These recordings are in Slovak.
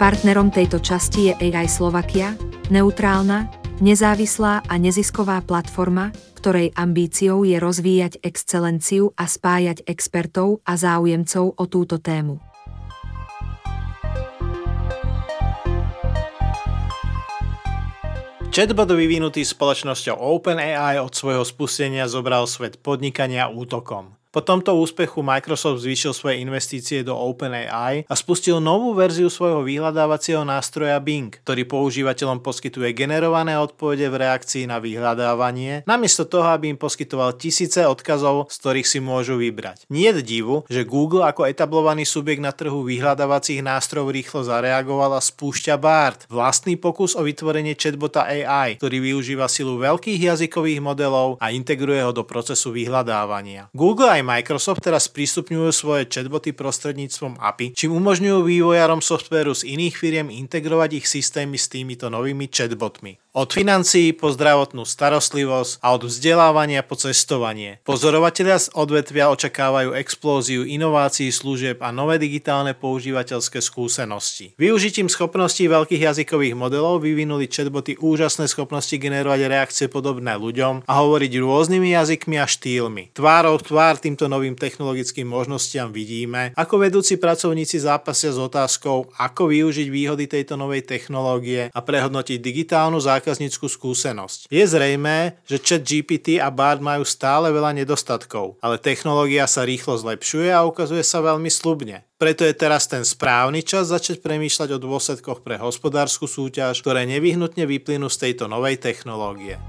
Partnerom tejto časti je AI Slovakia, neutrálna, nezávislá a nezisková platforma, ktorej ambíciou je rozvíjať excelenciu a spájať expertov a záujemcov o túto tému. Chatbot vyvinutý spoločnosťou OpenAI od svojho spustenia zobral svet podnikania útokom. Po tomto úspechu Microsoft zvýšil svoje investície do OpenAI a spustil novú verziu svojho vyhľadávacieho nástroja Bing, ktorý používateľom poskytuje generované odpovede v reakcii na vyhľadávanie, namiesto toho, aby im poskytoval tisíce odkazov, z ktorých si môžu vybrať. Nie je divu, že Google ako etablovaný subjekt na trhu vyhľadávacích nástrojov rýchlo zareagoval a spúšťa BART, vlastný pokus o vytvorenie chatbota AI, ktorý využíva silu veľkých jazykových modelov a integruje ho do procesu vyhľadávania. Google aj aj Microsoft teraz prístupňujú svoje chatboty prostredníctvom API, čím umožňujú vývojarom softvéru z iných firiem integrovať ich systémy s týmito novými chatbotmi. Od financií po zdravotnú starostlivosť a od vzdelávania po cestovanie. Pozorovatelia z odvetvia očakávajú explóziu inovácií služieb a nové digitálne používateľské skúsenosti. Využitím schopností veľkých jazykových modelov vyvinuli chatboty úžasné schopnosti generovať reakcie podobné ľuďom a hovoriť rôznymi jazykmi a štýlmi. Tvárou tvár týmto novým technologickým možnostiam vidíme, ako vedúci pracovníci zápasia s otázkou, ako využiť výhody tejto novej technológie a prehodnotiť digitálnu základnú zákazníckú skúsenosť. Je zrejmé, že chat GPT a BART majú stále veľa nedostatkov, ale technológia sa rýchlo zlepšuje a ukazuje sa veľmi slubne. Preto je teraz ten správny čas začať premýšľať o dôsledkoch pre hospodárskú súťaž, ktoré nevyhnutne vyplynú z tejto novej technológie.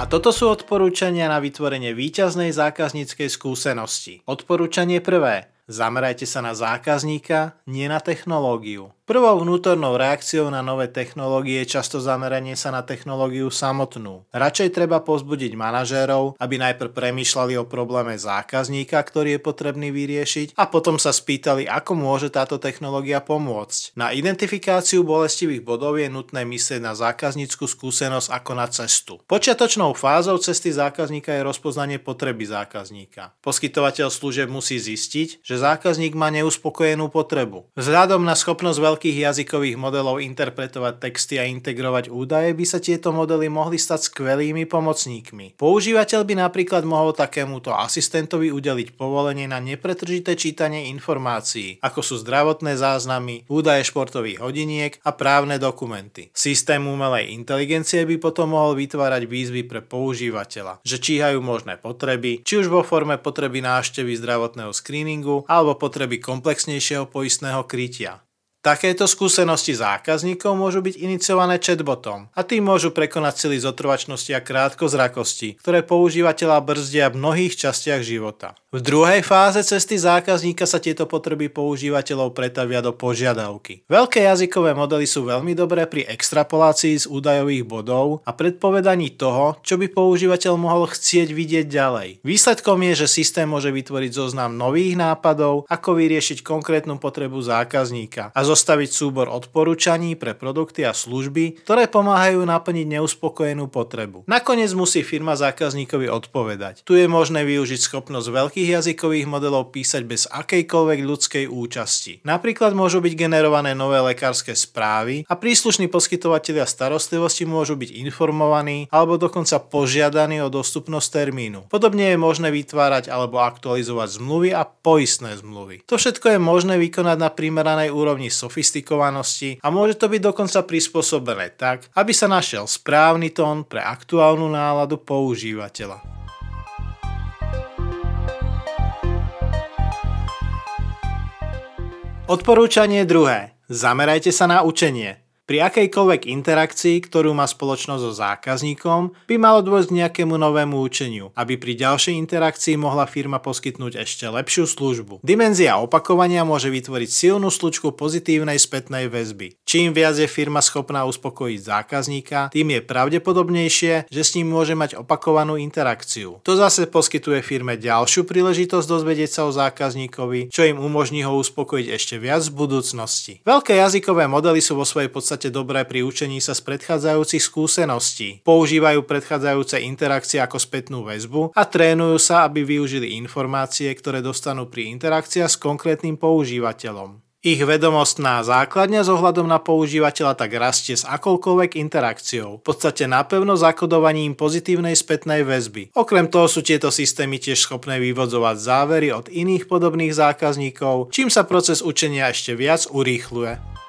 A toto sú odporúčania na vytvorenie výťaznej zákazníckej skúsenosti. Odporúčanie prvé. Zamerajte sa na zákazníka, nie na technológiu. Prvou vnútornou reakciou na nové technológie je často zameranie sa na technológiu samotnú. Radšej treba pozbudiť manažérov, aby najprv premýšľali o probléme zákazníka, ktorý je potrebný vyriešiť a potom sa spýtali, ako môže táto technológia pomôcť. Na identifikáciu bolestivých bodov je nutné myslieť na zákaznícku skúsenosť ako na cestu. Počiatočnou fázou cesty zákazníka je rozpoznanie potreby zákazníka. Poskytovateľ služieb musí zistiť, že zákazník má neuspokojenú potrebu. Vzhľadom na schopnosť veľkých jazykových modelov interpretovať texty a integrovať údaje, by sa tieto modely mohli stať skvelými pomocníkmi. Používateľ by napríklad mohol takémuto asistentovi udeliť povolenie na nepretržité čítanie informácií, ako sú zdravotné záznamy, údaje športových hodiniek a právne dokumenty. Systém umelej inteligencie by potom mohol vytvárať výzvy pre používateľa, že číhajú možné potreby, či už vo forme potreby návštevy zdravotného screeningu alebo potreby komplexnejšieho poistného krytia. Takéto skúsenosti zákazníkov môžu byť iniciované chatbotom a tým môžu prekonať sily zotrvačnosti a krátkozrakosti, ktoré používateľa brzdia v mnohých častiach života. V druhej fáze cesty zákazníka sa tieto potreby používateľov pretavia do požiadavky. Veľké jazykové modely sú veľmi dobré pri extrapolácii z údajových bodov a predpovedaní toho, čo by používateľ mohol chcieť vidieť ďalej. Výsledkom je, že systém môže vytvoriť zoznam nových nápadov, ako vyriešiť konkrétnu potrebu zákazníka a zostaviť súbor odporúčaní pre produkty a služby, ktoré pomáhajú naplniť neuspokojenú potrebu. Nakoniec musí firma zákazníkovi odpovedať. Tu je možné využiť schopnosť veľkých jazykových modelov písať bez akejkoľvek ľudskej účasti. Napríklad môžu byť generované nové lekárske správy a príslušní poskytovateľia starostlivosti môžu byť informovaní alebo dokonca požiadaní o dostupnosť termínu. Podobne je možné vytvárať alebo aktualizovať zmluvy a poistné zmluvy. To všetko je možné vykonať na primeranej úrovni sofistikovanosti a môže to byť dokonca prispôsobené tak, aby sa našiel správny tón pre aktuálnu náladu používateľa. Odporúčanie druhé. Zamerajte sa na učenie. Pri akejkoľvek interakcii, ktorú má spoločnosť so zákazníkom, by malo dôjsť k nejakému novému učeniu, aby pri ďalšej interakcii mohla firma poskytnúť ešte lepšiu službu. Dimenzia opakovania môže vytvoriť silnú slučku pozitívnej spätnej väzby. Čím viac je firma schopná uspokojiť zákazníka, tým je pravdepodobnejšie, že s ním môže mať opakovanú interakciu. To zase poskytuje firme ďalšiu príležitosť dozvedieť sa o zákazníkovi, čo im umožní ho uspokojiť ešte viac v budúcnosti. Veľké jazykové modely sú vo svojej podstate podstate dobré pri učení sa z predchádzajúcich skúseností. Používajú predchádzajúce interakcie ako spätnú väzbu a trénujú sa, aby využili informácie, ktoré dostanú pri interakciách s konkrétnym používateľom. Ich vedomostná základňa s ohľadom na používateľa tak rastie s akoukoľvek interakciou, v podstate napevno zakodovaním pozitívnej spätnej väzby. Okrem toho sú tieto systémy tiež schopné vyvodzovať závery od iných podobných zákazníkov, čím sa proces učenia ešte viac urýchluje.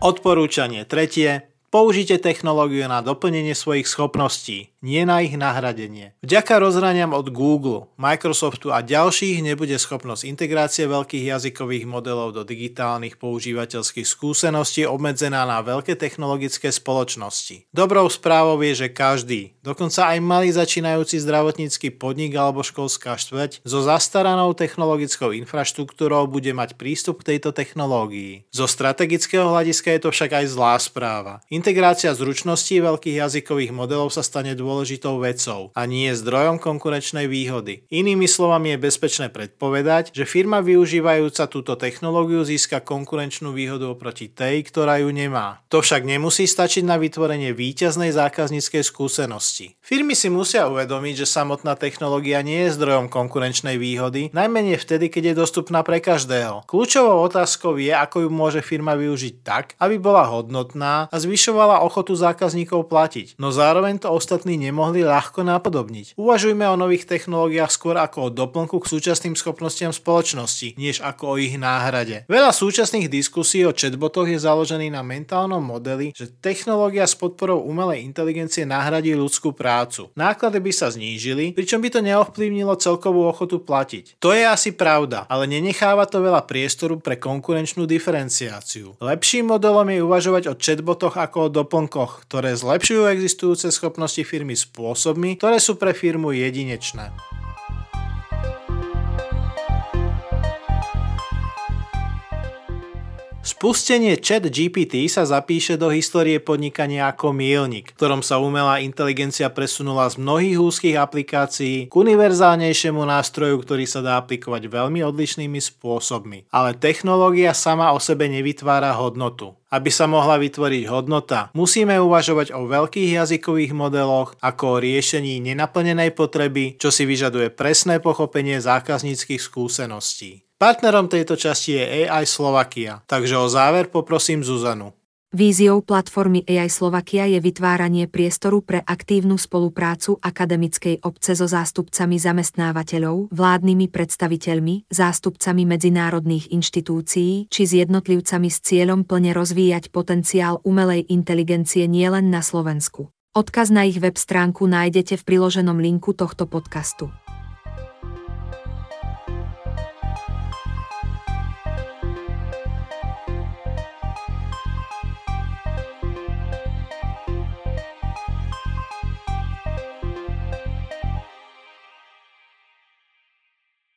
Odporúčanie tretie. Použite technológiu na doplnenie svojich schopností nie na ich nahradenie. Vďaka rozhraniam od Google, Microsoftu a ďalších nebude schopnosť integrácie veľkých jazykových modelov do digitálnych používateľských skúseností obmedzená na veľké technologické spoločnosti. Dobrou správou je, že každý, dokonca aj malý začínajúci zdravotnícky podnik alebo školská štveť so zastaranou technologickou infraštruktúrou bude mať prístup k tejto technológii. Zo strategického hľadiska je to však aj zlá správa. Integrácia zručností veľkých jazykových modelov sa stane dôležitým dôležitou vecou a nie zdrojom konkurenčnej výhody. Inými slovami je bezpečné predpovedať, že firma využívajúca túto technológiu získa konkurenčnú výhodu oproti tej, ktorá ju nemá. To však nemusí stačiť na vytvorenie výťaznej zákazníckej skúsenosti. Firmy si musia uvedomiť, že samotná technológia nie je zdrojom konkurenčnej výhody, najmenej vtedy, keď je dostupná pre každého. Kľúčovou otázkou je, ako ju môže firma využiť tak, aby bola hodnotná a zvyšovala ochotu zákazníkov platiť, no zároveň to ostatní nemohli ľahko napodobniť. Uvažujme o nových technológiách skôr ako o doplnku k súčasným schopnostiam spoločnosti, než ako o ich náhrade. Veľa súčasných diskusí o chatbotoch je založený na mentálnom modeli, že technológia s podporou umelej inteligencie nahradí ľudskú prácu. Náklady by sa znížili, pričom by to neovplyvnilo celkovú ochotu platiť. To je asi pravda, ale nenecháva to veľa priestoru pre konkurenčnú diferenciáciu. Lepším modelom je uvažovať o chatbotoch ako o doplnkoch, ktoré zlepšujú existujúce schopnosti firmy spôsobmi, ktoré sú pre firmu jedinečné. Spustenie chat GPT sa zapíše do histórie podnikania ako mielnik, v ktorom sa umelá inteligencia presunula z mnohých úzkých aplikácií k univerzálnejšiemu nástroju, ktorý sa dá aplikovať veľmi odlišnými spôsobmi. Ale technológia sama o sebe nevytvára hodnotu. Aby sa mohla vytvoriť hodnota, musíme uvažovať o veľkých jazykových modeloch ako o riešení nenaplnenej potreby, čo si vyžaduje presné pochopenie zákazníckých skúseností. Partnerom tejto časti je AI Slovakia, takže o záver poprosím Zuzanu. Víziou platformy AI Slovakia je vytváranie priestoru pre aktívnu spoluprácu akademickej obce so zástupcami zamestnávateľov, vládnymi predstaviteľmi, zástupcami medzinárodných inštitúcií či s jednotlivcami s cieľom plne rozvíjať potenciál umelej inteligencie nielen na Slovensku. Odkaz na ich web stránku nájdete v priloženom linku tohto podcastu.